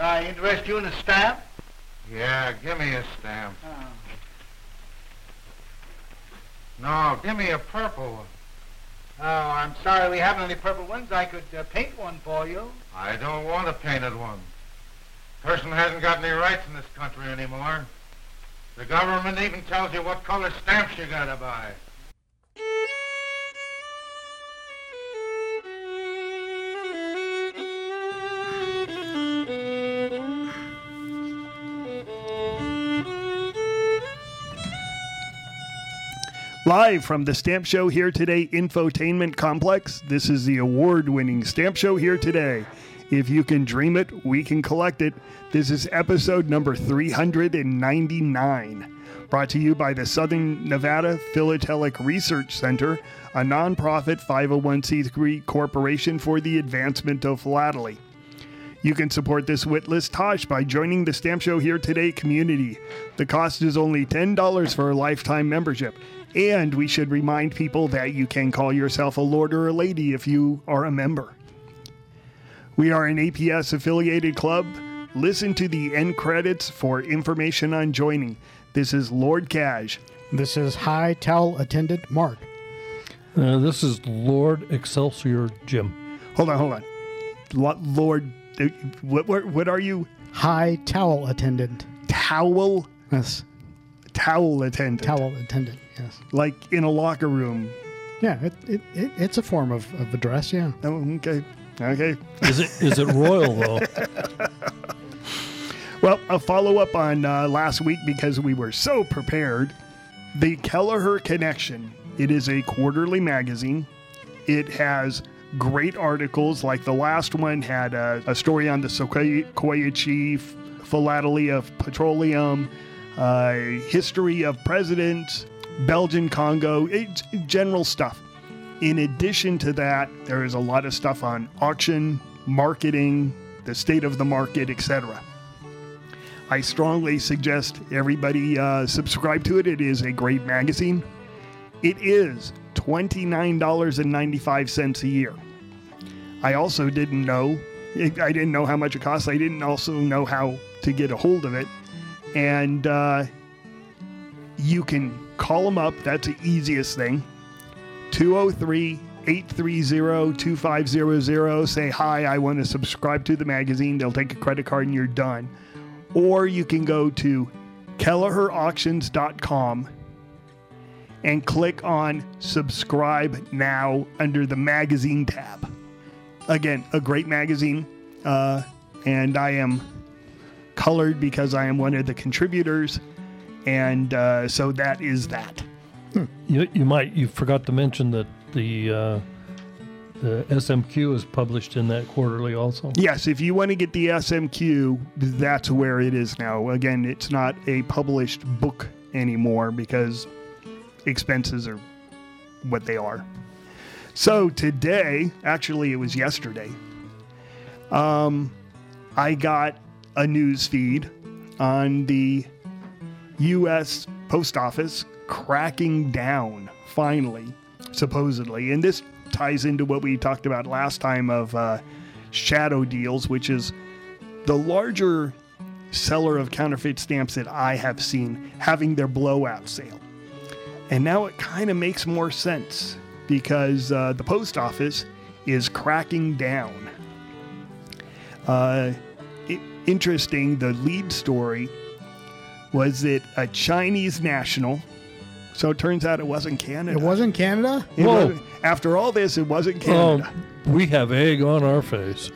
I interest you in a stamp? Yeah, give me a stamp. Oh. No, give me a purple one. Oh, I'm sorry we haven't any purple ones. I could uh, paint one for you. I don't want a painted one. Person hasn't got any rights in this country anymore. The government even tells you what color stamps you gotta buy. Live from the Stamp Show Here Today Infotainment Complex, this is the award winning Stamp Show Here Today. If you can dream it, we can collect it. This is episode number 399. Brought to you by the Southern Nevada Philatelic Research Center, a nonprofit 501c3 corporation for the advancement of philately. You can support this witless Tosh by joining the Stamp Show Here Today community. The cost is only $10 for a lifetime membership. And we should remind people that you can call yourself a lord or a lady if you are a member. We are an APS affiliated club. Listen to the end credits for information on joining. This is Lord Cash. This is High Towel Attendant Mark. Uh, this is Lord Excelsior Jim. Hold on, hold on. Lord, uh, what, what, what are you? High Towel Attendant. Towel, Yes. towel attendant. Towel Attendant. Yes. Like in a locker room. Yeah, it, it, it, it's a form of, of address, yeah. Oh, okay. Okay. Is it is it royal though? Well, a follow up on uh, last week because we were so prepared. The Kelleher Connection. It is a quarterly magazine. It has great articles, like the last one had a, a story on the Sequoia Chief, philately of petroleum, uh, history of presidents, Belgian Congo, it's general stuff. In addition to that, there is a lot of stuff on auction, marketing, the state of the market, etc. I strongly suggest everybody uh, subscribe to it. It is a great magazine. It is $29.95 a year. I also didn't know, I didn't know how much it costs. I didn't also know how to get a hold of it. And uh, you can call them up. That's the easiest thing. 203 830 2500. Say, hi, I want to subscribe to the magazine. They'll take a credit card and you're done. Or you can go to kelleherauctions.com and click on subscribe now under the magazine tab. Again, a great magazine. Uh, and I am colored because I am one of the contributors. And uh, so that is that. You, you might you forgot to mention that the uh, the SMQ is published in that quarterly also. Yes, if you want to get the SMQ, that's where it is now. Again, it's not a published book anymore because expenses are what they are. So today, actually, it was yesterday, um, I got a news feed on the U.S. Post Office cracking down finally, supposedly. And this ties into what we talked about last time of uh, shadow deals, which is the larger seller of counterfeit stamps that I have seen having their blowout sale. And now it kind of makes more sense because uh, the post office is cracking down. Uh, i- interesting, the lead story was it a Chinese national, so it turns out it wasn't Canada. It wasn't Canada? It Whoa. wasn't- after all this, it wasn't Oh, Canada. we have egg on our face.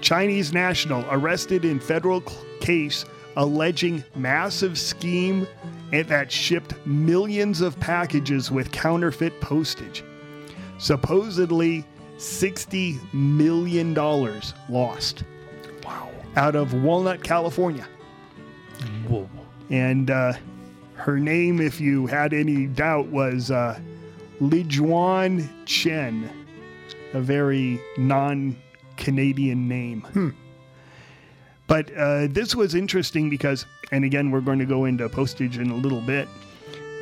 Chinese national arrested in federal case alleging massive scheme that shipped millions of packages with counterfeit postage. Supposedly, $60 million lost. Out of Walnut, California. Whoa. And uh, her name, if you had any doubt, was uh, Lijuan Chen, a very non Canadian name. But uh, this was interesting because, and again, we're going to go into postage in a little bit.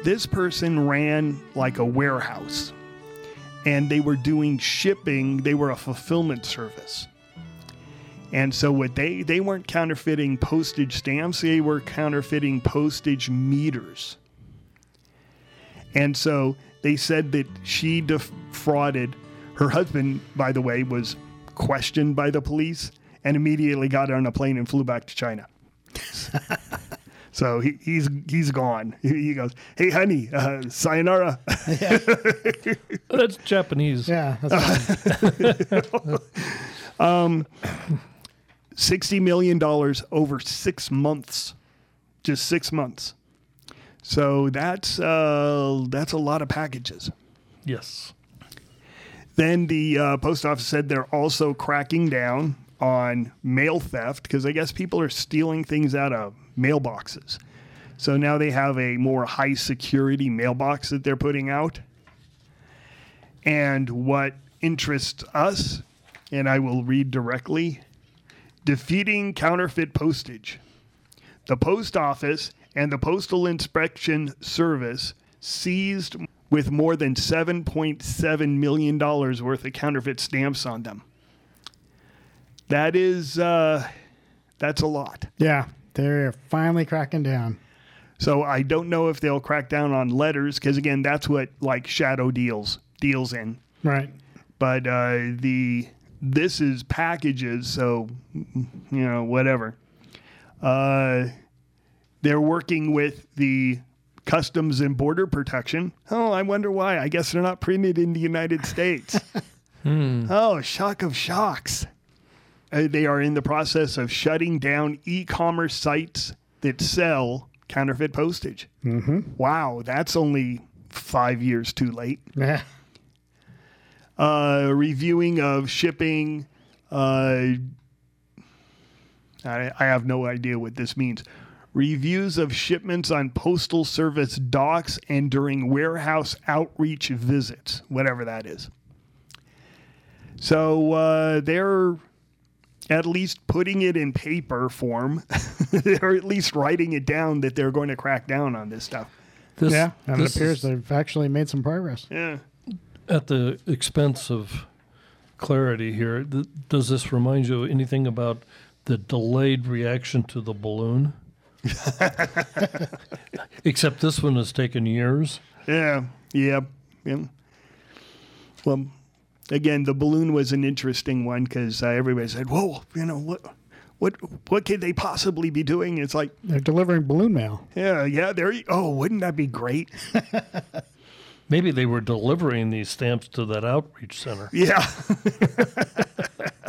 This person ran like a warehouse. and they were doing shipping. They were a fulfillment service. And so what they they weren't counterfeiting postage stamps, they were counterfeiting postage meters. And so they said that she defrauded her husband, by the way, was questioned by the police and immediately got on a plane and flew back to China. so he, he's he's gone. He goes, "Hey, honey, uh, sayonara." That's Japanese. Yeah. That's Sixty million dollars over six months, just six months. So that's uh, that's a lot of packages. Yes. Then the uh, post office said they're also cracking down on mail theft because I guess people are stealing things out of mailboxes. So now they have a more high security mailbox that they're putting out. And what interests us, and I will read directly defeating counterfeit postage. The post office and the Postal Inspection Service seized with more than $7.7 million worth of counterfeit stamps on them. That is, uh, that's a lot. yeah. They're finally cracking down. So I don't know if they'll crack down on letters because again, that's what like shadow deals deals in. Right. But uh, the this is packages, so you know whatever. Uh, they're working with the Customs and Border Protection. Oh, I wonder why. I guess they're not printed in the United States. Oh, shock of shocks. Uh, they are in the process of shutting down e commerce sites that sell counterfeit postage. Mm-hmm. Wow, that's only five years too late. Yeah. Uh, reviewing of shipping. Uh, I, I have no idea what this means. Reviews of shipments on Postal Service docks and during warehouse outreach visits, whatever that is. So uh, they're at least putting it in paper form. they're at least writing it down that they're going to crack down on this stuff. This, Yeah. And it appears is they've actually made some progress. Yeah. At the expense of clarity here. Th- does this remind you of anything about the delayed reaction to the balloon? Except this one has taken years. Yeah, yeah, yeah. Well, again, the balloon was an interesting one because uh, everybody said, "Whoa, you know what, what, what could they possibly be doing?" It's like, They're delivering balloon mail. yeah, yeah, there. Oh, wouldn't that be great? Maybe they were delivering these stamps to that outreach center. Yeah.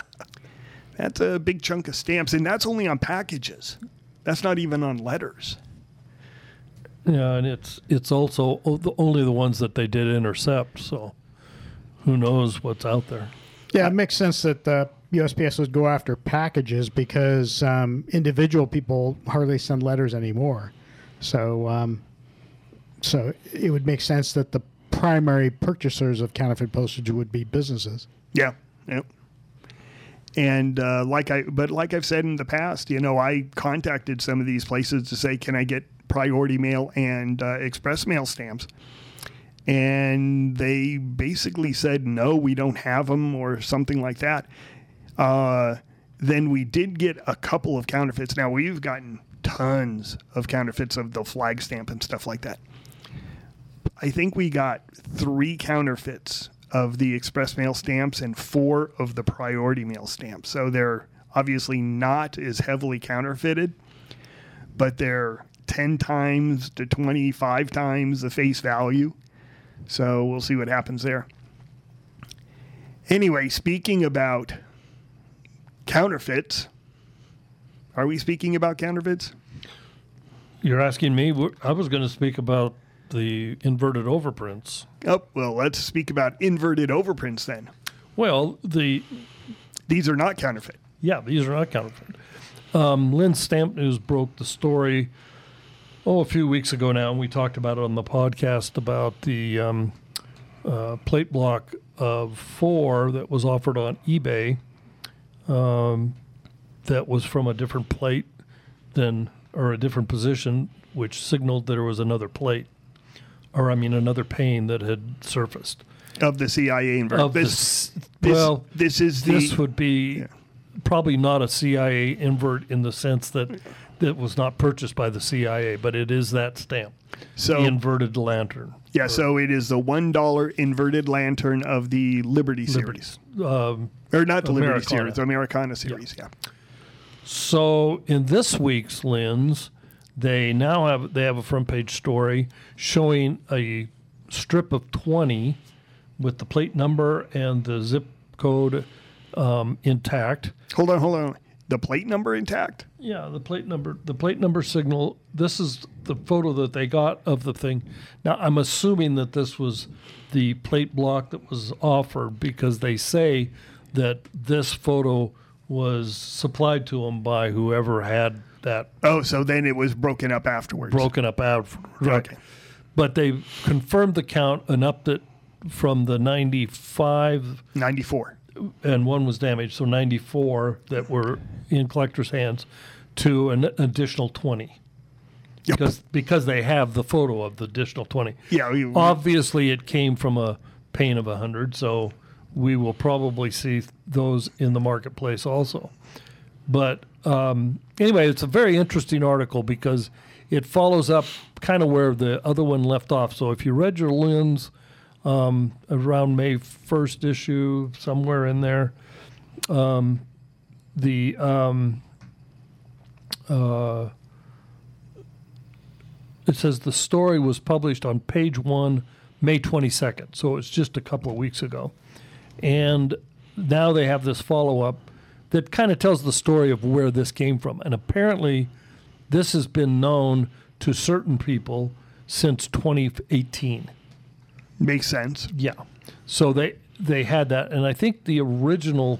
that's a big chunk of stamps, and that's only on packages. That's not even on letters. Yeah, and it's it's also only the ones that they did intercept. So who knows what's out there? Yeah, it makes sense that the USPS would go after packages because um, individual people hardly send letters anymore. So, um, so it would make sense that the primary purchasers of counterfeit postage would be businesses. Yeah. Yep. And uh, like I, but like I've said in the past, you know, I contacted some of these places to say, can I get priority mail and uh, express mail stamps? And they basically said, no, we don't have them or something like that. Uh, then we did get a couple of counterfeits. Now we've gotten tons of counterfeits of the flag stamp and stuff like that. I think we got three counterfeits of the express mail stamps and four of the priority mail stamps. So they're obviously not as heavily counterfeited, but they're 10 times to 25 times the face value. So we'll see what happens there. Anyway, speaking about counterfeits, are we speaking about counterfeits? You're asking me. I was going to speak about the inverted overprints. Oh, well, let's speak about inverted overprints then. Well, the These are not counterfeit. Yeah, these are not counterfeit. Um, Linn Stamp News broke the story, oh, a few weeks ago now, and we talked about it on the podcast about the um, uh, plate block of four that was offered on eBay um, that was from a different plate than, or a different position, which signaled there was another plate, or I mean, another pane that had surfaced. of the CIA invert. of this, this. this, well, this is the this would be probably not a CIA invert in the sense that that was not purchased by the CIA, but it is that stamp, so the inverted lantern. yeah. So it is the one dollar inverted lantern of the Liberty series, Um, or not the Liberty series, the Americana series. Yeah. So in this week's Linn's, they now have they have a front page story showing a strip of twenty with the plate number and the zip code um, intact. Hold on, hold on. The plate number intact. Yeah, the plate number the plate number signal. This is the photo that they got of the thing. Now I'm assuming that this was the plate block that was offered because they say that this photo was supplied to them by whoever had that Oh, so then it was broken up afterwards. broken up out. Right. Okay. But they confirmed the count and upped it from the 95 Ninety-four. and one was damaged, so 94 that were in collectors' hands to an additional 20. Yep. Because because they have the photo of the additional 20. Yeah. we- Obviously it came from a pane of 100, so we will probably see those in the marketplace also. But um, anyway, it's a very interesting article because it follows up kind of where the other one left off. So if you read your Linn's um, around May 1st issue, somewhere in there, um, the um, uh, it says the story was published on page one, May 22nd. So it's just a couple of weeks ago. And now they have this follow up that kind of tells the story of where this came from. And apparently, this has been known to certain people since 2018. makes sense. Yeah. So they they had that, and I think the original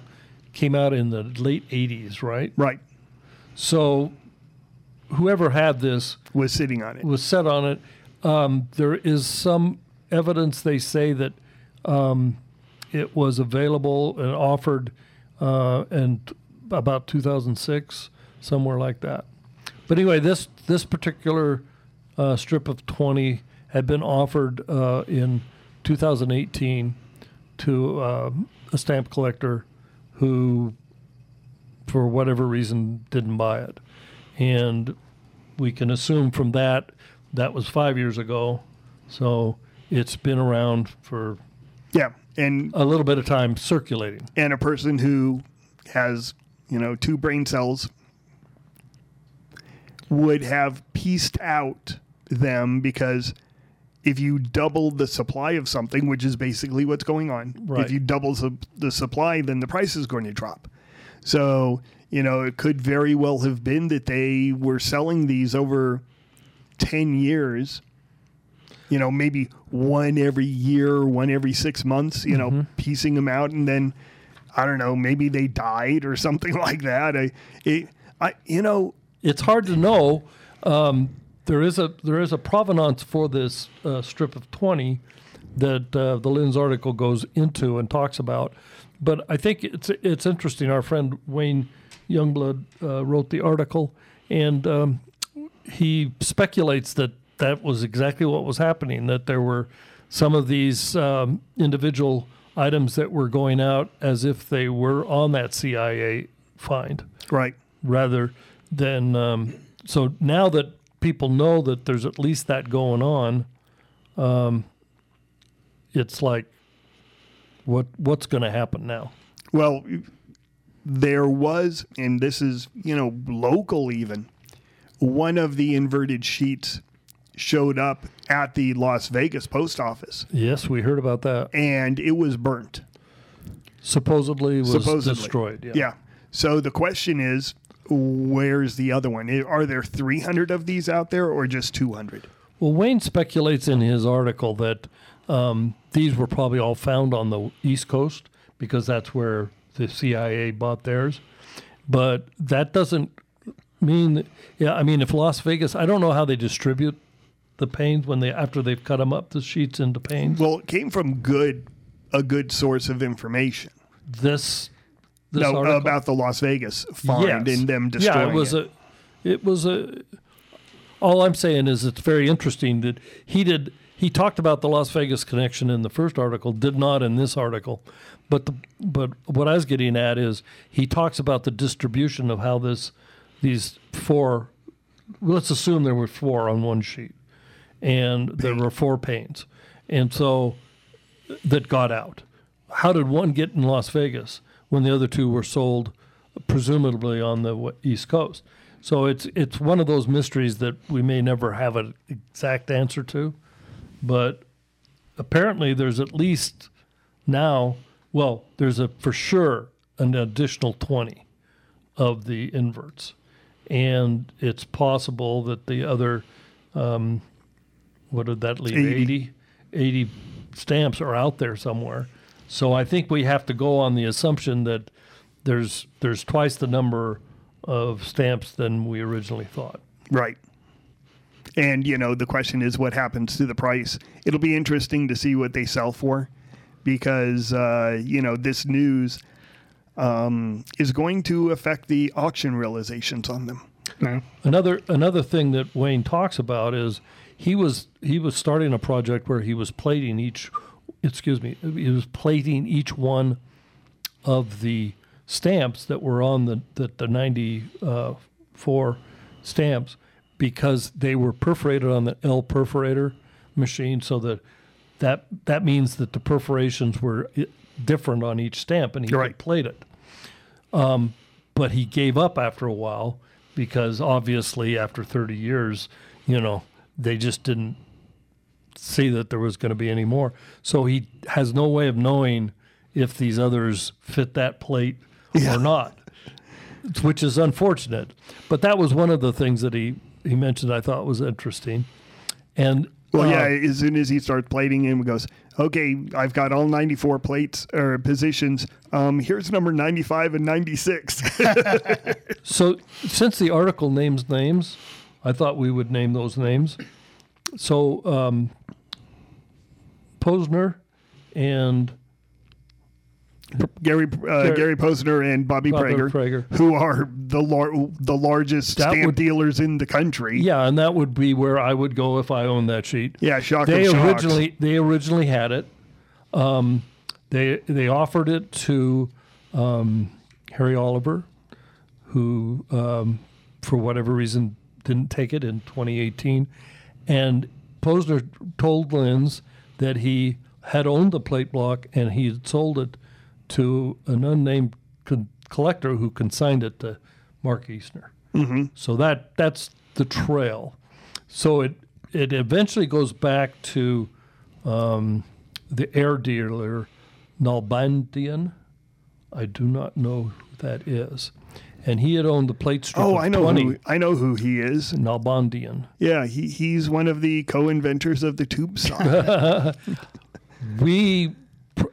came out in the late 80s, right? Right. So whoever had this Was sitting on it. was set on it. Um, there is some evidence they say that um, it was available and offered uh, t- about 2006, somewhere like that. But anyway, this this particular uh, strip of 20 had been offered uh, in 2018 to uh, a stamp collector who, for whatever reason, didn't buy it, and we can assume from that that was five years ago. So it's been around for Yeah. And a little bit of time circulating. and a person who has, you know, two brain cells would have pieced out them because if you double the supply of something, which is basically what's going on, Right. if you double the, the supply, then the price is going to drop. So, you know, it could very well have been that they were selling these over 10 years, you know, maybe one every year, one every six months, you know, piecing them out. And then, I don't know, maybe they died or something like that. I, it, I, you know, It's hard to know. Um, there is a there is a provenance for this uh, strip of twenty that uh, the Linn's article goes into and talks about. But I think it's it's interesting. Our friend Wayne Youngblood uh, wrote the article, and um, he speculates that that was exactly what was happening. That there were some of these um, individual items that were going out as if they were on that CIA find right. rather than um, so now that people know that there's at least that going on um, it's like what what's going to happen now Well, there was, and this is, you know, local even, one of the inverted sheets showed up at the Las Vegas post office yes we heard about that and it was burnt. supposedly was Supposedly. destroyed yeah. Yeah. So the question is, where's the other one? Are there 300 of these out there or just 200? well wayne speculates in his article that um, these were probably all found on the east coast because that's where the cia bought theirs but that doesn't mean yeah i mean if las vegas i don't know how they distribute the panes when they after they've cut them up the sheets into panes Well, it came from good, a good source of information. this this no, article about the Las Vegas find Yes. and them destroying yeah it was a it was a all i'm saying is it's very interesting that he did he talked about the Las Vegas connection in the first article, did not in this article. But the but what I was getting at is he talks about the distribution of how this these four. Let's assume there were four on one sheet, and there were four panes, and so that got out. How did one get in Las Vegas when the other two were sold, presumably on the East Coast? So it's it's one of those mysteries that we may never have an exact answer to, but apparently there's at least now. Well, there's a for sure an additional twenty of the inverts, and it's possible that the other, um, what did that leave? 80. 80, 80 stamps are out there somewhere. So I think we have to go on the assumption that there's there's twice the number of stamps than we originally thought. Right. And, you know, the question is what happens to the price. It'll be interesting to see what they sell for because, uh, you know, this news um, is going to affect the auction realizations on them. No. Another another thing that Wayne talks about is he was he was starting a project where he was plating each excuse me he was plating each one of the stamps that were on the the, the 94 stamps because they were perforated on the L perforator machine so that that that means that the perforations were different on each stamp and he Right. plate it um, but he gave up after a while because obviously after 30 years, you know, they just didn't see that there was going to be any more. So he has no way of knowing if these others fit that plate or not, which is unfortunate. But that was one of the things that he, he mentioned I thought was interesting. And Well, uh, yeah, as soon as he starts plating him, he goes, okay, I've got all 94 plates or positions. Um, here's number 95 and 96. So, since the article names names, I thought we would name those names. So, um, Posner and Gary uh, Gary Posner and Bobby, Bobby Prager, Prager. who are the lar- the largest That stamp would- dealers in the country. yeah, and that would be where I would go if I owned that sheet. Yeah, shock They originally they originally had it. Um, they they offered it to um, Harry Oliver, who um, for whatever reason didn't take it in 2018, and Posner told Linn's that he had owned the plate block and he had sold it to an unnamed con- collector who consigned it to Mark Eastner. Mm-hmm. So that that's the trail. So it it eventually goes back to um, the air dealer Nalbandian. I do not know who that is, and he had owned the plate strip. Oh, I know 20 who I know who he is. Nalbandian. Yeah, he he's one of the co-inventors of the tube saw. We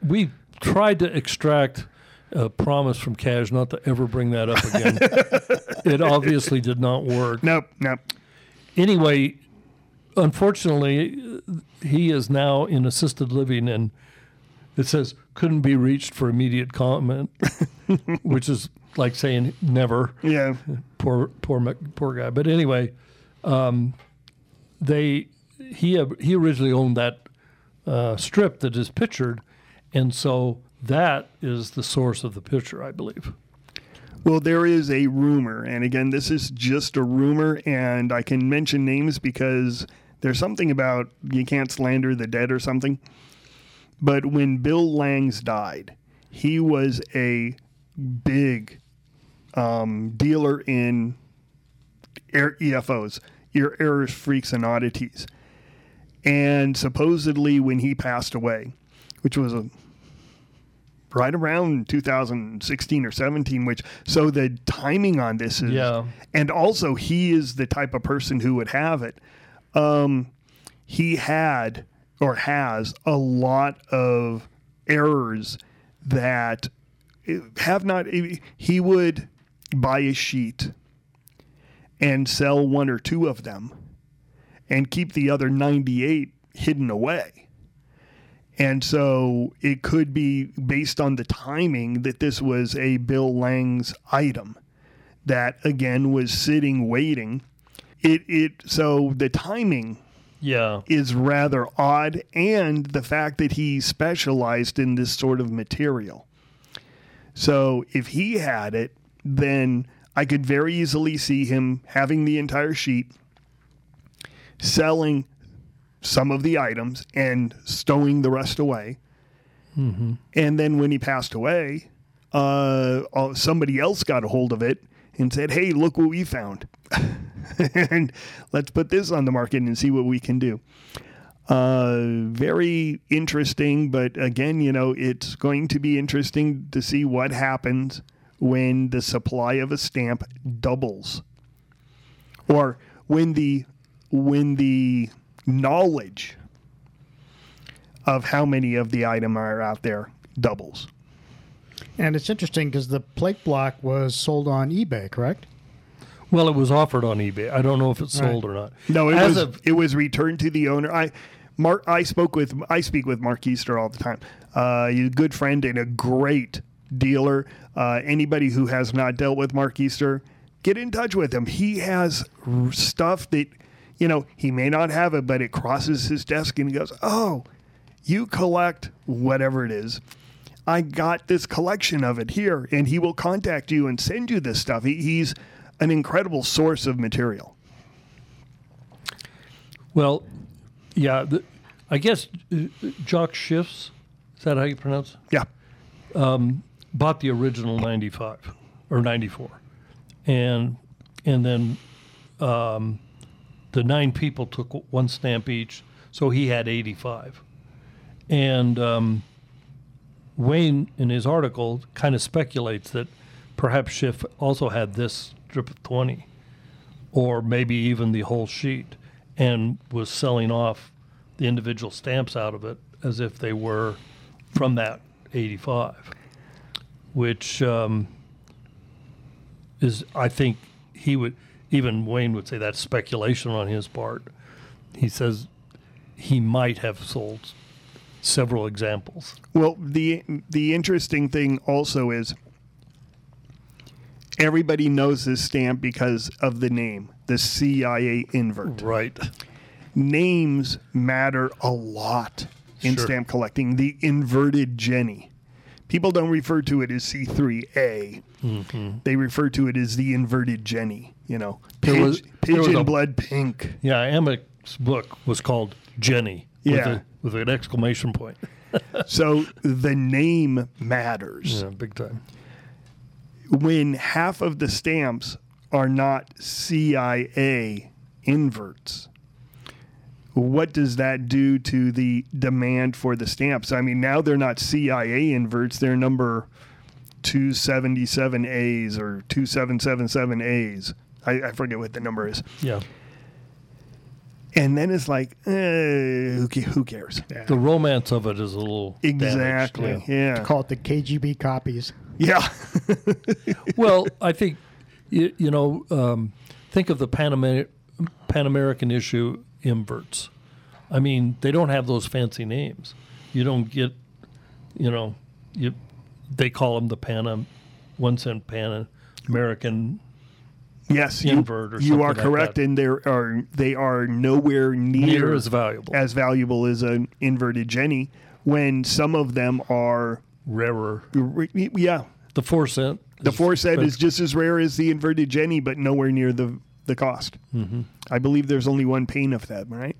we tried to extract a promise from Cash not to ever bring that up again. it obviously did not work. nope, nope. anyway, unfortunately, he is now in assisted living, and it says couldn't be reached for immediate comment, which is like saying never. Yeah, Poor, poor, poor guy. But anyway, um, they he he originally owned that uh, strip that is pictured, and so that is the source of the picture, I believe. Well, there is a rumor, and again, this is just a rumor, and I can mention names because there's something about you can't slander the dead or something. But when Bill Langs died, he was a big um, dealer in air EFOs, ear errors, freaks, and oddities. And supposedly, when he passed away, which was a right around 2016 or 17 which so the timing on this is Yeah. and also he is the type of person who would have it um he had or has a lot of errors that have not he would buy a sheet and sell one or two of them and keep the other 98 hidden away and so it could be based on the timing that this was a Bill Lang's item that again was sitting waiting. It it so the timing Yeah. is rather odd, and the fact that he specialized in this sort of material. So if he had it, then I could very easily see him having the entire sheet, selling some of the items, and stowing the rest away. And then when he passed away, uh, uh, somebody else got a hold of it and said, "Hey, look what we found." and let's put this on the market and see what we can do. Uh, very interesting, but again, you know, it's going to be interesting to see what happens when the supply of a stamp doubles, or when the when the knowledge of how many of the item are out there doubles. And it's interesting because the plate block was sold on eBay, correct? Well, it was offered on eBay. I don't know if it's Right. sold or not. No, it As was of- it was returned to the owner. I Mark I spoke with I speak with Mark Easter all the time. Uh, he's a good friend and a great dealer. Uh, anybody who has not dealt with Mark Easter, get in touch with him. He has r- stuff that you know he may not have it, but it crosses his desk and he goes, "Oh, you collect whatever it is." I got this collection of it here, and he will contact you and send you this stuff. He, he's an incredible source of material. Well, yeah. The, I guess uh, Jock Shifts, is that how you pronounce it? Yeah. Bought the original 95 or 94 and and then um, the nine people took one stamp each so he had 85 and um, wayne in his article kind of speculates that perhaps schiff also had this strip of 20 or maybe even the whole sheet and was selling off the individual stamps out of it as if they were from that 85 which um, is, I think he would, even Wayne would say that's speculation on his part. He says he might have sold several examples. Well, the the interesting thing also is everybody knows this stamp because of the name, the CIA invert. Right. Names matter a lot in Sure. stamp collecting. The inverted Jenny. People don't refer to it as C3A. Mm-hmm. They refer to it as the inverted Jenny. You know, Pig- was- pigeon a- blood pink. Yeah, Amick's book was called Jenny. Yeah. With, a, with an exclamation point. So the name matters. Yeah, big time. when half of the stamps are not CIA inverts, what does that do to the demand for the stamps? I mean, now they're not CIA inverts, they're number 277As or 2777As. I, I forget what the number is. Yeah. And then it's like, eh, who, who cares? The romance of it is a little damaged, Exactly. yeah. Yeah. Call it the KGB copies. Yeah. well, I think you, you know, um, think of the Pan, Amer- Pan American issue inverts. I mean, they don't have those fancy names. You don't get, you know, you they call them the panam one cent Pan American. Yes, you, Invert or you are like correct, that. and there are they are nowhere near, Near as valuable, as valuable as an inverted Jenny. When some of them are, rarer. yeah, The four cent. the four set is just as rare as the inverted Jenny, but nowhere near the the cost. Mm-hmm. I believe there's only one pane of them, right?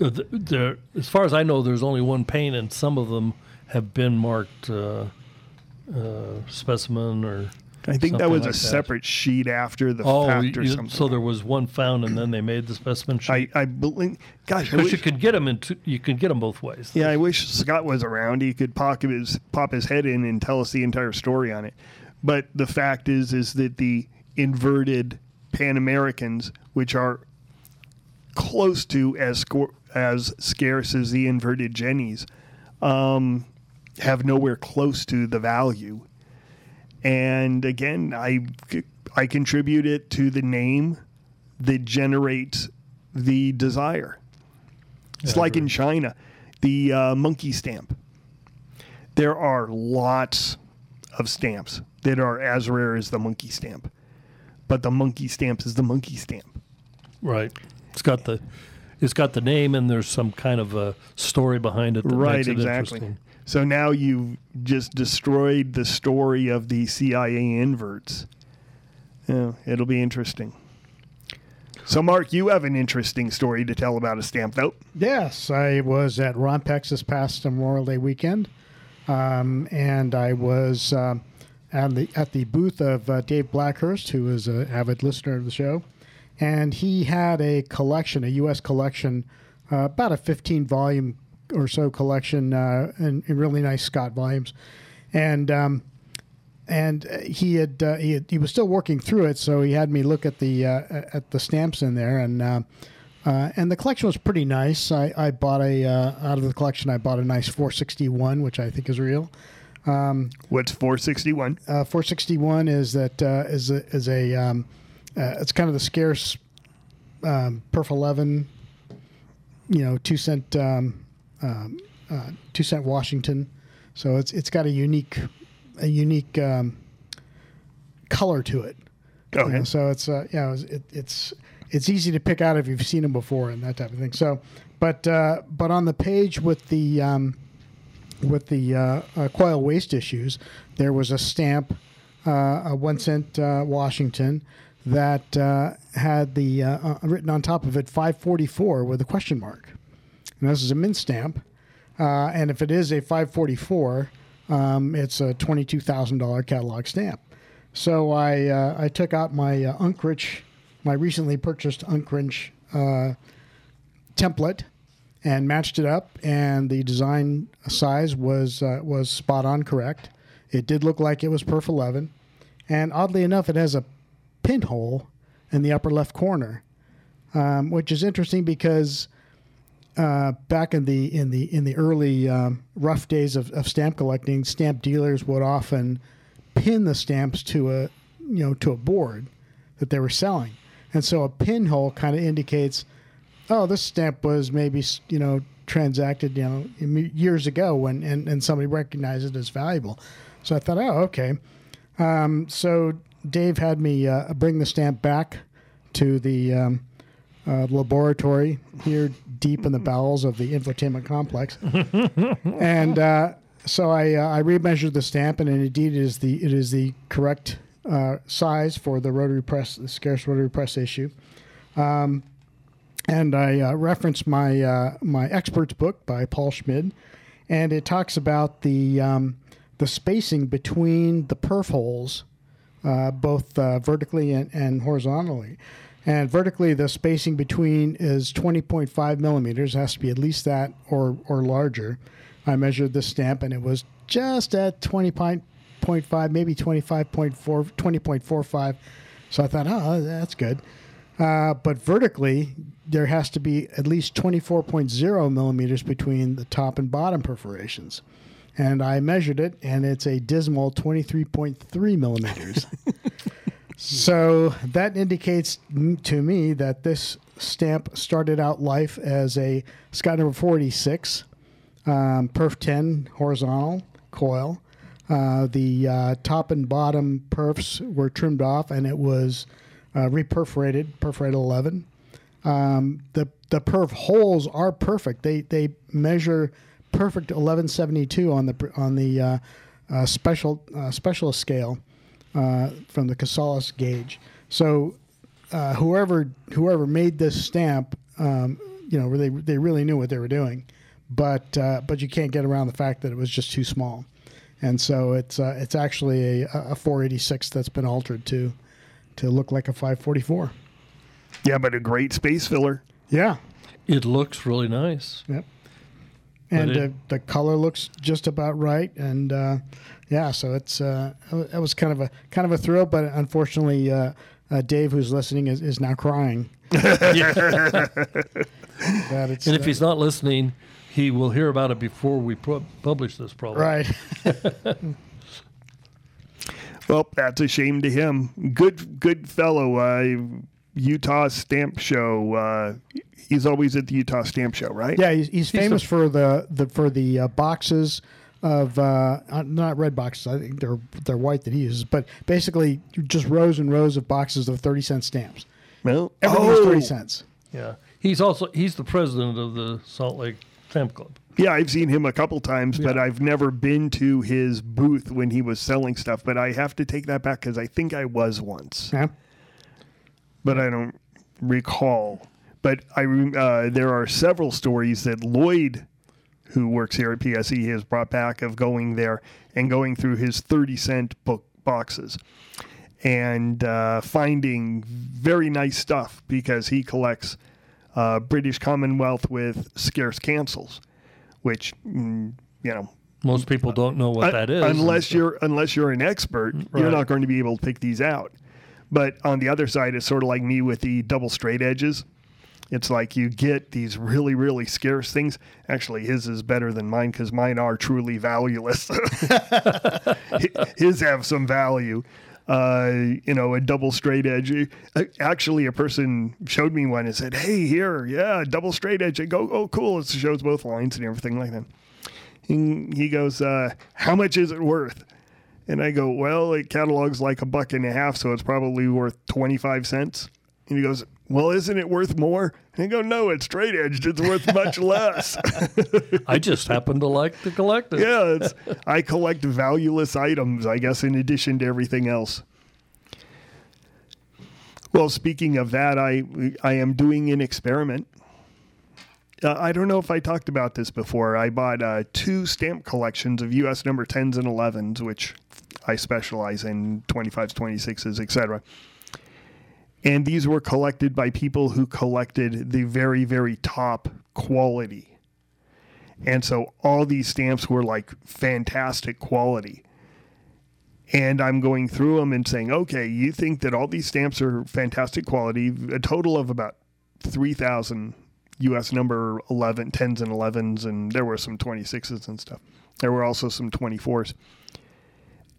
Uh, th- there, as far as I know, there's only one pane, and some of them have been marked uh, uh, specimen or. I think that was like a that. separate sheet after the Oh, fact or you- something. so there was one found, and then they made the specimen sheet. I I believe, gosh, I Because you could get them in. Two, you can get them both ways. yeah, I wish Scott was around. He could pop his pop his head in and tell us the entire story on it. But the fact is, is that the inverted Pan Americans, which are close to as scor- as scarce as the inverted Jennies, um, have nowhere close to the value. And again, I I contribute it to the name that generates the desire. It's Yeah, like in China, the uh, monkey stamp. There are lots of stamps that are as rare as the monkey stamp, but the monkey stamp is the monkey stamp. Right. It's got the it's got the name and there's some kind of a story behind it that right, makes it exactly. interesting. So now you've just destroyed the story of the CIA inverts. Yeah, it'll be interesting. So, Mark, you have an interesting story to tell about a stamp vote. Yes, I was at Rompex this past Memorial Day weekend, um, and I was um, at the at the booth of uh, Dave Blackhurst, who is an avid listener of the show, and he had a collection, a U.S. collection, uh, about a 15 volume or so collection, uh, in, in really nice Scott volumes, and. Um, and he had, uh, he had he was still working through it, so he had me look at the uh, at the stamps in there, and uh, uh, and the collection was pretty nice. I, I bought a uh, out of the collection, I bought a nice 461, which I think is real. What's 461? Uh, 461 is that uh, is a, is a um, uh, it's kind of the scarce um, Perf 11, you know, two cent um, um, uh, two cent Washington. So it's it's got a unique a unique um, color to it. You Okay. know, so it's uh, you know, it, it's it's easy to pick out if you've seen them before and that type of thing. So, but uh, but on the page with the um, with the uh, uh, coil waste issues, there was a stamp, uh, a one cent uh, Washington, that uh, had the written on top of it 544 with a question mark. And this is a mint stamp, and if it is a 544, um, it's a twenty-two thousand dollar catalog stamp. So I I took out my uh, Unkrich, my recently purchased Unkrich template, and matched it up, and the design size was uh, was spot on correct. It did look like it was perf 11, and oddly enough, it has a pinhole in the upper left corner, um, which is interesting because uh, back in the in the in the early um, rough days of, of stamp collecting, stamp dealers would often pin the stamps to a you know to a board that they were selling, and so a pinhole kind of indicates, oh, this stamp was maybe you know transacted you know years ago when and, and somebody recognized it as valuable. So I thought, oh, okay. Um, so Dave had me uh, bring the stamp back to the um, uh, laboratory here deep in the bowels of the infotainment complex, and uh, so I uh, I remeasured the stamp, and indeed it is the it is the correct uh, size for the rotary press, the scarce rotary press issue. Um, and I uh, referenced my uh, my experts book by Paul Schmid, and it talks about the um, the spacing between the perf holes, uh, both uh, vertically and, and horizontally. And vertically, the spacing between is 20.5 millimeters. It has to be at least that or or larger. I measured the stamp, and it was just at 20.5, maybe 25.4, 20.45. So I thought, oh, that's good. Uh, but vertically, there has to be at least 24.0 millimeters between the top and bottom perforations. And I measured it, and it's a dismal 23.3 millimeters. so that indicates to me that this stamp started out life as a Scott number 486, um, perf 10 horizontal coil. Uh, the uh, top and bottom perfs were trimmed off, and it was uh, reperforated, perforated 11. Um, the the perf holes are perfect. They they measure perfect 1172 on the on the uh, uh, special uh, specialist scale uh, from the Kiusalas gauge. So uh, whoever whoever made this stamp, um, you know, they they really knew what they were doing, but uh, but you can't get around the fact that it was just too small, and so it's it's actually a, a 486 that's been altered to to look like a 544. Yeah, but a great space filler. Yeah. It looks really nice. Yep. And But uh, it- the color looks just about right, and uh, yeah, so it's uh, that was kind of a kind of a thrill, but unfortunately, uh, uh, Dave, who's listening, is, is now crying. that it's And if uh, he's not listening, he will hear about it before we pu- publish this, probably. right, Well, that's a shame to him. Good, good fellow. Uh, Utah Stamp Show. Uh, he's always at the Utah Stamp Show, right? yeah, he's, he's famous for the, the for the uh, boxes of uh, uh, not red boxes. I think they're they're white that he uses, but basically just rows and rows of boxes of thirty cent stamps. Well, Everything's oh, thirty cents. Yeah, he's also he's the president of the Salt Lake Stamp Club. Yeah, I've seen him a couple times, but Yeah. I've never been to his booth when he was selling stuff. But I have to take that back because I think I was once, Yeah. But I don't recall. But I uh, there are several stories that Lloyd, who works here at PSE, has brought back of going there and going through his thirty cent book boxes and uh, finding very nice stuff because he collects uh, British Commonwealth with scarce cancels, which mm, you know Most people don't know what Un- that is Unless you're unless you're an expert, you're not going to be able to pick these out. But on the other side, it's sort of like me with the double straight edges. It's like you get these really, really scarce things. Actually, his is better than mine because mine are truly valueless. his have some value. Uh, you know, a double straight edge. Uh, Actually, a person showed me one and said, "Hey, here, yeah, double straight edge." I go, "Oh, cool!" It shows both lines and everything like that. And he goes, uh, "How much is it worth?" And I go, "Well, it catalogs like a buck and a half, so it's probably worth twenty-five cents." And he goes, "Well, isn't it worth more?" And I go, "No, it's straight edged. It's worth much less." I just happen to like to collect it. yeah, it's, I collect valueless items, I guess, in addition to everything else. Well, speaking of that, I I am doing an experiment. Uh, I don't know if I talked about this before. I bought uh, two stamp collections of U.S. number 10s and 11s, which I specialize in 25s, 26s, etc. And these were collected by people who collected the very, very top quality. And so all these stamps were like fantastic quality. And I'm going through them and saying, okay, you think that all these stamps are fantastic quality, a total of about 3,000 US number 11, 10s and 11s, and there were some 26s and stuff. There were also some 24s.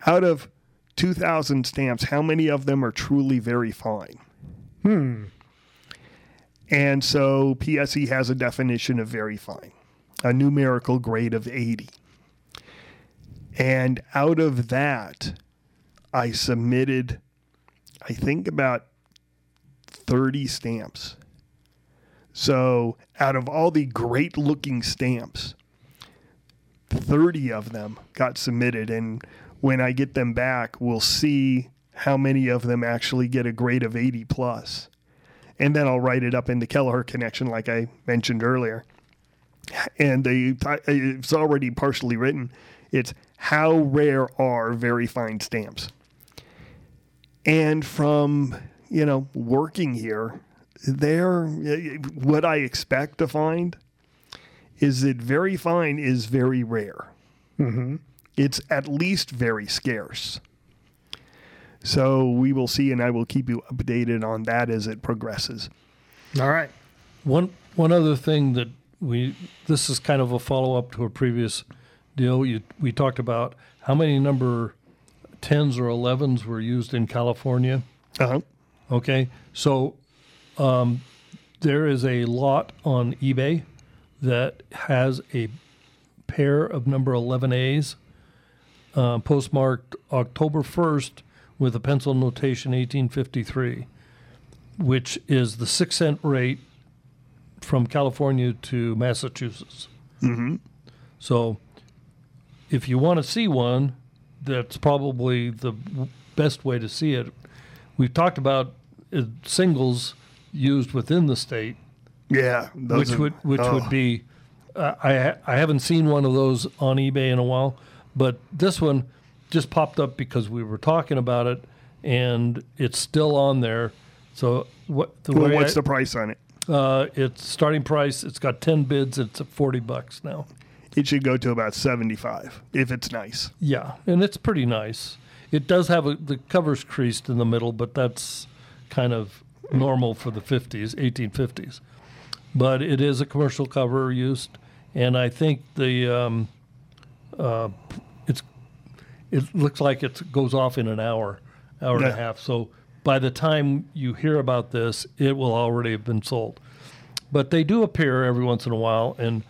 Out of 2,000 stamps, how many of them are truly very fine? Hmm. And so PSE has a definition of very fine, a numerical grade of 80. And out of that, I submitted, I think, about 30 stamps. So out of all the great looking stamps, 30 of them got submitted. And when I get them back, we'll see how many of them actually get a grade of 80 plus. And then I'll write it up in the Kelleher connection, like I mentioned earlier. And the it's already partially written. It's how rare are very fine stamps. And from you know working here, there what I expect to find is that very fine is very rare. Mm-hmm. It's at least very scarce. So we will see, and I will keep you updated on that as it progresses. All right. One one other thing that we this is kind of a follow up to a previous deal. You, we talked about how many number tens or elevens were used in California. Uh-huh. Okay, so um, there is a lot on eBay that has a pair of number 11As uh, postmarked October 1st with a pencil notation 1853, which is the six cent rate from California to Massachusetts. Mm-hmm. So if you want to see one, that's probably the best way to see it. We've talked about uh, singles used within the state, Yeah, those which are- would which oh. would be. Uh, I I haven't seen one of those on eBay in a while, but this one just popped up because we were talking about it, and it's still on there. So what? The Well, what's I- the price on it? uh, it's starting price. It's got ten bids. It's at forty bucks now. It should go to about seventy-five if it's nice. Yeah, and it's pretty nice. It does have a, the covers creased in the middle, but that's kind of normal for the 50s, 1850s. But it is a commercial cover used, and I think the um, uh, it looks like it goes off in an hour, hour and a half. So by the time you hear about this, it will already have been sold. But they do appear every once in a while, and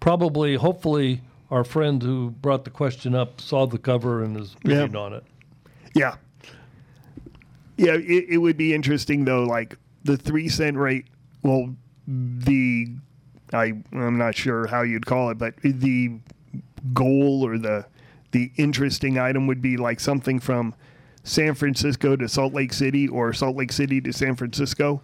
probably, hopefully, our friend who brought the question up saw the cover and is Yeah. on it. Yeah. Yeah, it, it would be interesting though. Like the three cent rate well, the I I'm not sure how you'd call it, but the goal or the the interesting item would be like something from San Francisco to Salt Lake City or Salt Lake City to San Francisco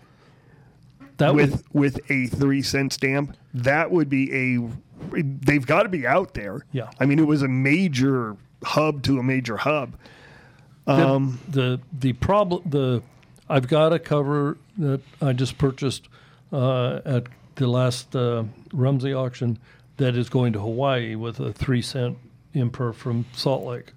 That with would, with a three cent stamp. That would be a. They've got to be out there. Yeah. I mean, it was a major hub to a major hub. Um, the the problem the I've got a cover that I just purchased uh, at the last uh, Rumsey auction that is going to Hawaii with a three cent imperf from Salt Lake.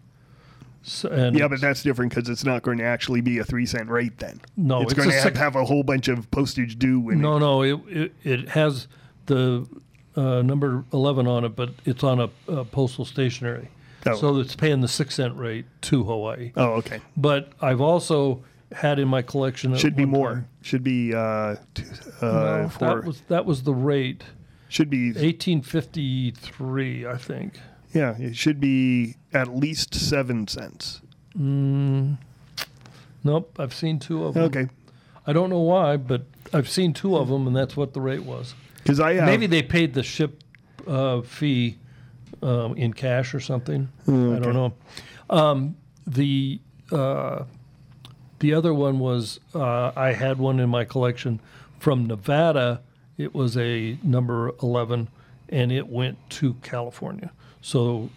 So, and yeah, but that's different because it's not going to actually be a three cent rate. Then No, it's, it's going to have sec- have a whole bunch of postage due. In no, it. no, it, it it has the uh, number eleven on it, but it's on a, a postal stationery, Oh. so it's paying the six cent rate to Hawaii. Oh, okay. But I've also had in my collection Should be more. time- Should be uh, t- uh, No, for that was that was the rate. should be 1853, I think. Yeah. It should be at least seven cents. Nope, I've seen two of them. Okay, I don't know why, but I've seen two of them, and that's what the rate was. because I have, Maybe they paid the ship uh, fee um, in cash or something. I don't know. Um, the uh, the other one was uh, I had one in my collection from Nevada. It was a number eleven, and it went to California. So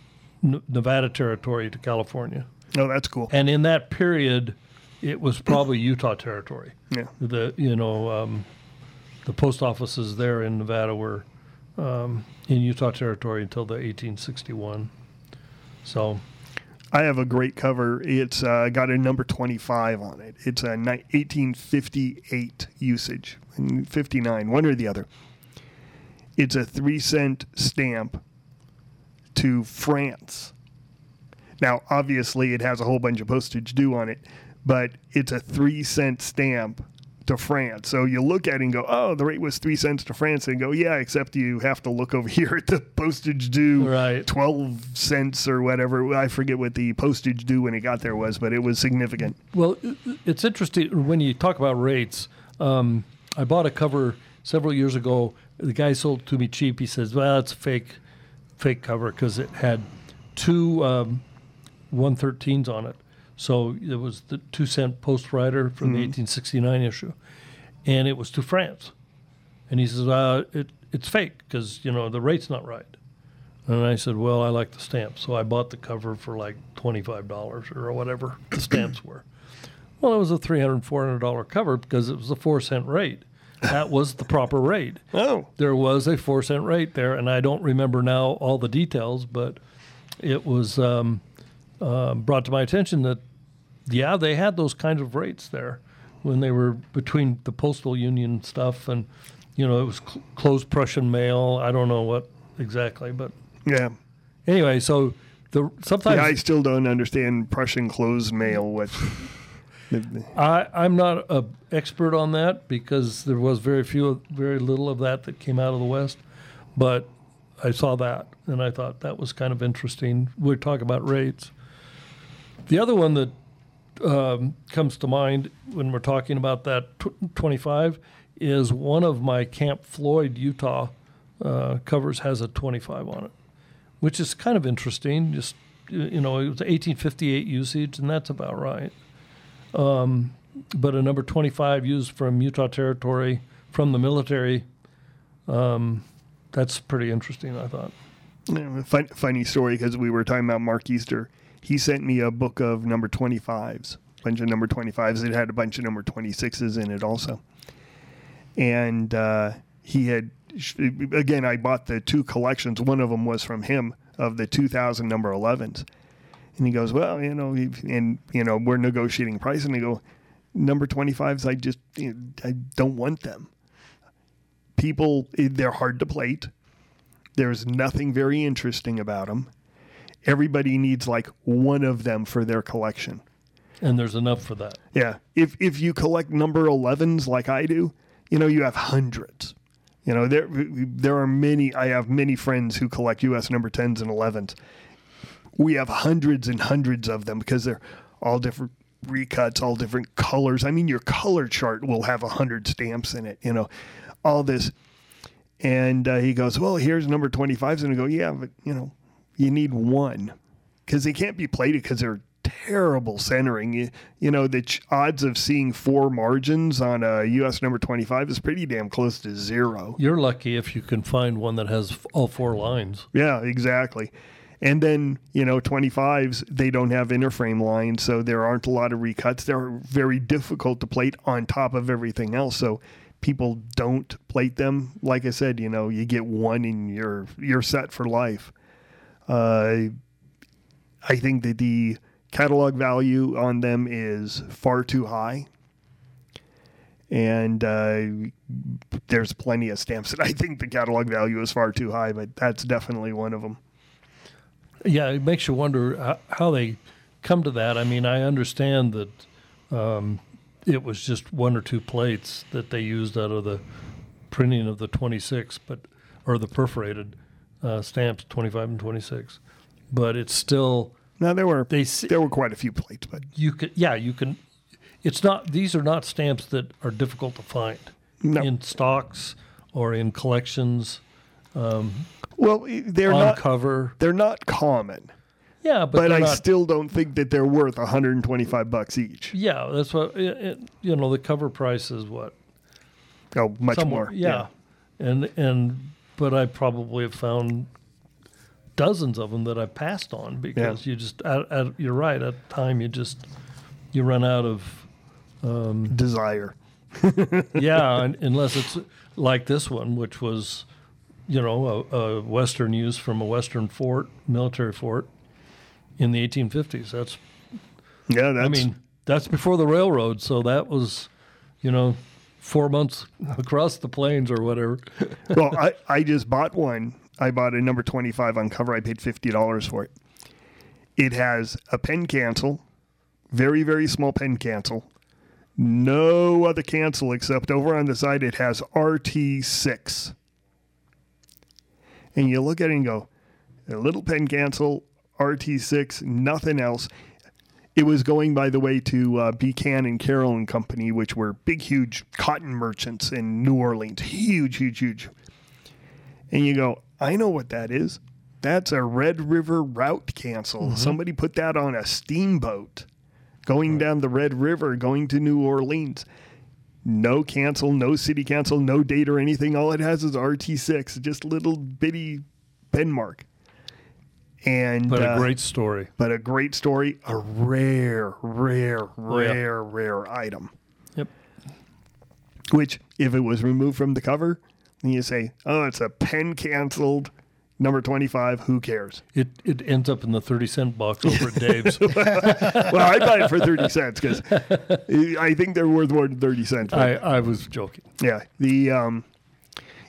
Nevada territory to California, Oh, that's cool. and in that period, it was probably Utah territory Yeah. the you know um, the post offices there in Nevada were um, in Utah territory until the 1861. So I have a great cover. It's uh, got a number 25 on it. It's a 1858 usage, and 59, one or the other. It's a three cent stamp to France. Now, obviously, it has a whole bunch of postage due on it, but it's a three cent stamp to France. So you look at it and go, oh, the rate was three cents to France, and go, yeah, except you have to look over here at the postage due Right. 12 cents or whatever. I forget what the postage due when it got there was, but it was significant. well, it's interesting when you talk about rates. Um, I bought a cover several years ago. The guy sold it to me cheap. He says, "Well, it's fake, fake cover because it had two um, 113s on it." So it was the two cent post rider from the 1869 issue, and it was to France. And he says, uh, it, "It's fake because you know the rate's not right." And I said, "Well, I like the stamp. so I bought the cover for like twenty five dollars or whatever the stamps were." Well, it was a three hundred, four hundred dollar cover because it was a four cent rate. That was the proper rate. Oh, There was a four cent rate there, and I don't remember now all the details, but it was um, uh, brought to my attention that yeah, they had those kinds of rates there when they were between the postal union stuff and you know it was cl- closed Prussian mail. I don't know what exactly, but yeah. anyway, so the sometimes Yeah, I still don't understand Prussian closed mail. What? I, I'm not an expert on that because there was very few, very little of that that came out of the West. But I saw that and I thought that was kind of interesting. We're talking about rates. The other one that um, comes to mind when we're talking about that tw- 25 is one of my Camp Floyd, Utah uh, covers has a 25 on it, which is kind of interesting. Just, you know, it was 1858 usage, and that's about right but a number 25 used from Utah Territory from the military. Um, that's pretty interesting, I thought. Yeah, fun, funny story because we were talking about Mark Easter. He sent me a book of number 25s, a bunch of number 25s. It had a bunch of number 26s in it also. And uh, he had, again, I bought the two collections. One of them was from him of the 2000 number 11s. And he goes, Well, you know, and, you know, we're negotiating price. And I go, Number 25s, I just, you know, I don't want them. People, eh, they're hard to plate. There's nothing very interesting about them. Everybody needs like one of them for their collection. And there's enough for that. Yeah. If if you collect number 11s like I do, you know, you have hundreds. You know, there there are many I have many friends who collect US number 10s and 11s. We have hundreds and hundreds of them because they're all different recuts, all different colors. I mean, your color chart will have a hundred stamps in it. You know, all this. And uh, he goes, well, here's number 25s. And I go, yeah, but, you know, you need one because they can't be plated because they're terrible centering. You, you know, the ch- odds of seeing four margins on a US number 25 is pretty damn close to zero. You're lucky if you can find one that has f- all four lines. Yeah, exactly. And then, you know, 25s, they don't have inner frame lines, so there aren't a lot of recuts. They're very difficult to plate on top of everything else. So people don't plate them. Like I said, you know, you get one and you're you're set for life. Uh, I think that the catalog value on them is far too high. And uh, there's plenty of stamps that I think the catalog value is far too high, but that's definitely one of them. Yeah, it makes you wonder how, how they come to that. I mean, I understand that um, it was just one or two plates that they used out of the printing of the 26, but or the perforated uh, stamps 25 and 26. But it's still Now there were they there were quite a few plates, but you could yeah you can. It's not these are not stamps that are difficult to find no. in stocks or in collections Um, well, they're not cover. they're not common, Yeah, but, but I not, still don't think that they're worth 125 bucks each. yeah that's what it, it, you know the cover price is what Oh, much somewhere. more. Yeah. And and but I probably have found dozens of them that I passed on because you just at, at, you're right at the time you just you run out of um, Desire. yeah unless it's like this one which was you know a, a western use from a western fort military fort in the 1850s that's Yeah, that's I mean that's before the railroad so that was you know four months across the plains or whatever well, I, I just bought one. I bought a number 25 on cover. I paid $50 for it. It has a pen cancel, very, very small pen cancel. No other cancel except over on the side it has RT6. And you look at it and go, a little pen cancel, RT6, nothing else. It was going, by the way, to uh, Buchanan Carroll and Company, which were big, huge cotton merchants in New Orleans. Huge, huge, huge. And you go, I know what that is. That's a Red River route cancel. Somebody put that on a steamboat going down the Red River, going to New Orleans. No cancel, no city cancel, no date or anything. All it has is RT6, just little bitty pen mark. And but uh, a great story but a great story, a rare, rare, Oh, rare, rare item. yep Which, if it was removed from the cover, then you say, "Oh, it's a pen canceled number twenty-five. Who cares?" It it ends up in the thirty cent box over at Dave's. well, I buy it for thirty cents because I think they're worth more than thirty cents. I, I was joking. Yeah, the um,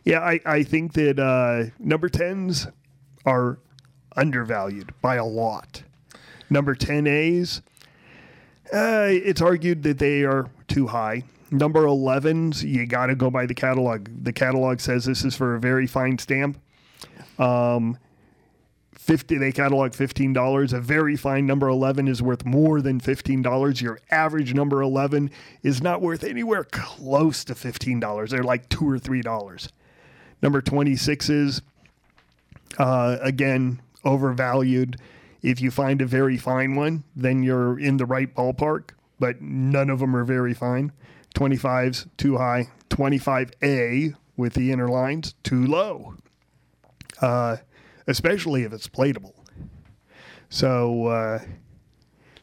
yeah, I, I think that uh, number tens are undervalued by a lot. Number ten A's, uh, it's argued that they are too high. Number 11s, you got to go by the catalog. The catalog says this is for a very fine stamp. Um, 50 they catalog $15 a very fine number 11 is worth more than $15 your average number 11 is not worth anywhere close to $15 they're like 2 or $3 number 26s uh, again overvalued. If you find a very fine one then you're in the right ballpark but none of them are very fine. 25s too high. 25a with the inner lines too low uh, especially if it's platable. So uh,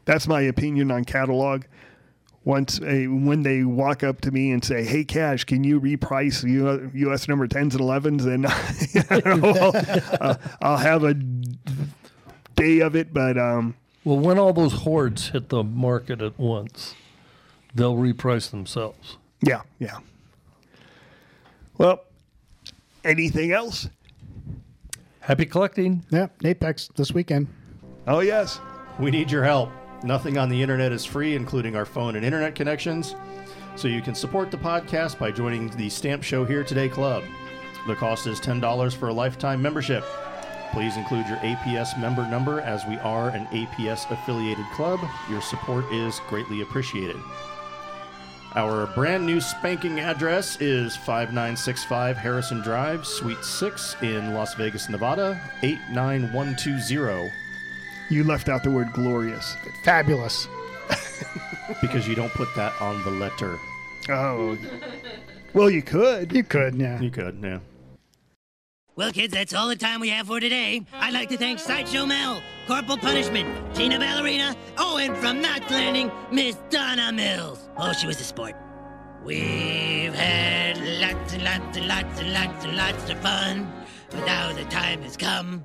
that's my opinion on catalog. Once a, when they walk up to me and say, "Hey, Cash, can you reprice U- U.S. number tens and 11s?" Then I'll, uh, I'll have a day of it. But um, Well, when all those hordes hit the market at once, they'll reprice themselves. yeah, yeah. Well, anything else? Happy collecting. Yeah, Apex this weekend. Oh yes. We need your help. Nothing on the internet is free, including our phone and internet connections. So you can support the podcast by joining the Stamp Show Here Today Club. The cost is $10 for a lifetime membership. Please include your APS member number as we are an APS affiliated club. Your support is greatly appreciated. Our brand new spanking address is 5965 Harrison Drive, Suite 6 in Las Vegas, Nevada, 89120. You left out the word glorious. Fabulous. Because you don't put that on the letter. Oh. Well, you could. You could, yeah. You could, yeah. Well, kids, that's all the time we have for today. I'd like to thank Sideshow Mel, Corporal Punishment, Tina Ballerina, oh, and from Knots Landing, Miss Donna Mills. Oh, she was a sport. We've had lots and lots and lots and lots and lots of fun, but now the time has come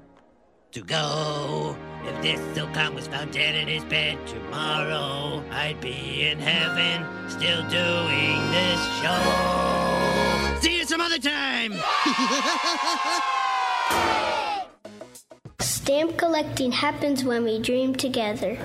to go. If this Silcon was found dead in his bed tomorrow, I'd be in heaven still doing this show. See you some other time. Stamp collecting happens when we dream together.